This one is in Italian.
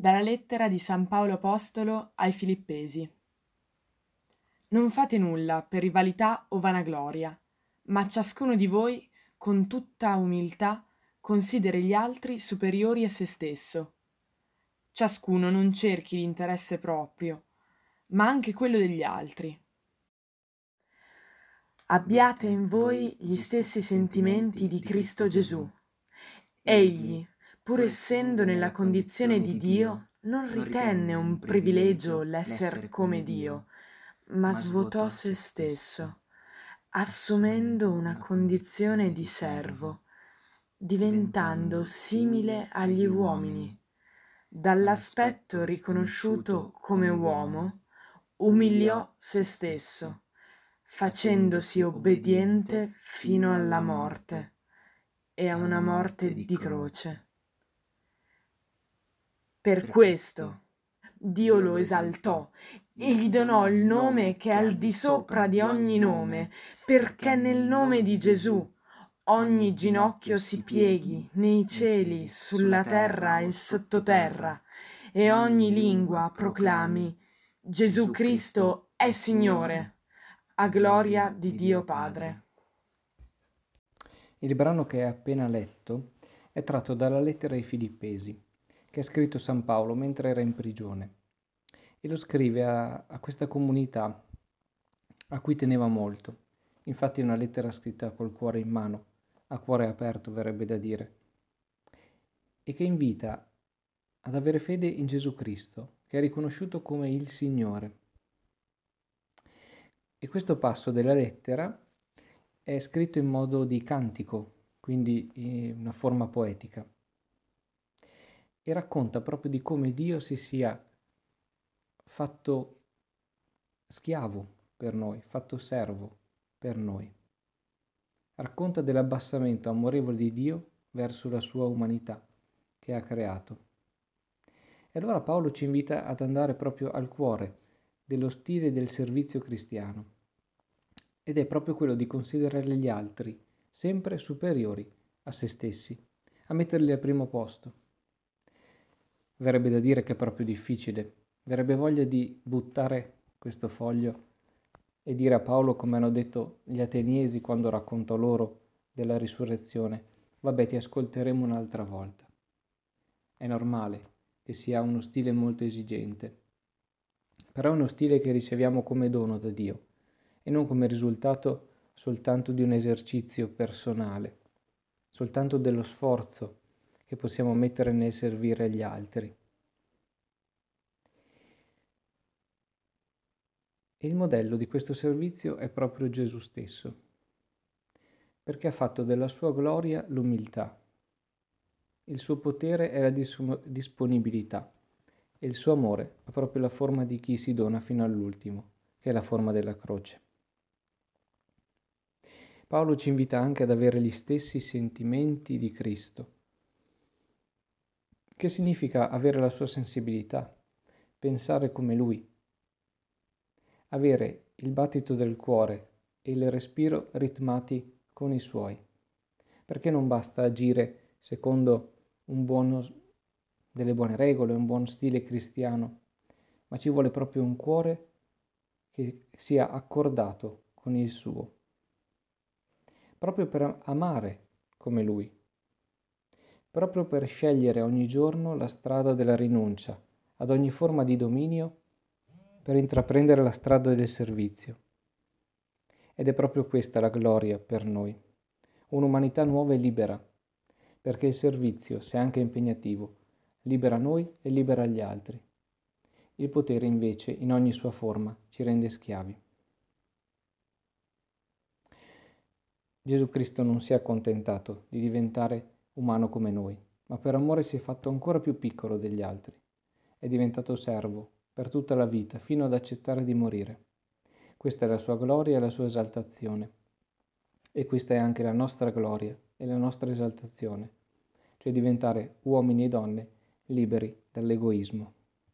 Dalla lettera di San Paolo Apostolo ai Filippesi. Non fate nulla per rivalità o vanagloria, ma ciascuno di voi, con tutta umiltà, consideri gli altri superiori a se stesso. Ciascuno non cerchi l'interesse proprio, ma anche quello degli altri. Abbiate in voi gli stessi sentimenti di Cristo Gesù. Egli, pur essendo nella condizione di Dio, non ritenne un privilegio l'esser come Dio, ma svuotò se stesso, assumendo una condizione di servo, diventando simile agli uomini. Dall'aspetto riconosciuto come uomo, umiliò se stesso, facendosi obbediente fino alla morte e a una morte di croce. Per questo Dio lo esaltò e gli donò il nome che è al di sopra di ogni nome, perché nel nome di Gesù ogni ginocchio si pieghi nei cieli, sulla terra e sottoterra, e ogni lingua proclami Gesù Cristo è Signore, a gloria di Dio Padre. Il brano che hai appena letto è tratto dalla lettera ai Filippesi che ha scritto San Paolo mentre era in prigione e lo scrive a, a questa comunità a cui teneva molto. Infatti è una lettera scritta col cuore in mano, a cuore aperto verrebbe da dire, e che invita ad avere fede in Gesù Cristo, che è riconosciuto come il Signore. E questo passo della lettera è scritto in modo di cantico, quindi in una forma poetica e racconta proprio di come Dio si sia fatto schiavo per noi, fatto servo per noi. Racconta dell'abbassamento amorevole di Dio verso la sua umanità che ha creato. E allora Paolo ci invita ad andare proprio al cuore dello stile del servizio cristiano ed è proprio quello di considerare gli altri sempre superiori a se stessi, a metterli al primo posto. Verrebbe da dire che è proprio difficile. Verrebbe voglia di buttare questo foglio e dire a Paolo, come hanno detto gli ateniesi quando raccontò loro della risurrezione, vabbè ti ascolteremo un'altra volta. È normale che sia uno stile molto esigente, però è uno stile che riceviamo come dono da Dio e non come risultato soltanto di un esercizio personale, soltanto dello sforzo che possiamo mettere nel servire gli altri. E il modello di questo servizio è proprio Gesù stesso, perché ha fatto della sua gloria l'umiltà, il suo potere è la dis- disponibilità e il suo amore ha proprio la forma di chi si dona fino all'ultimo, che è la forma della croce. Paolo ci invita anche ad avere gli stessi sentimenti di Cristo che significa avere la sua sensibilità, pensare come lui, avere il battito del cuore e il respiro ritmati con i suoi, perché non basta agire secondo buono, delle buone regole, un buon stile cristiano, ma ci vuole proprio un cuore che sia accordato con il suo, proprio per amare come lui proprio per scegliere ogni giorno la strada della rinuncia ad ogni forma di dominio per intraprendere la strada del servizio. Ed è proprio questa la gloria per noi, un'umanità nuova e libera, perché il servizio, se anche impegnativo, libera noi e libera gli altri. Il potere invece, in ogni sua forma, ci rende schiavi. Gesù Cristo non si è accontentato di diventare umano come noi, ma per amore si è fatto ancora più piccolo degli altri. È diventato servo per tutta la vita, fino ad accettare di morire. Questa è la sua gloria e la sua esaltazione. E questa è anche la nostra gloria e la nostra esaltazione, cioè diventare uomini e donne liberi dall'egoismo.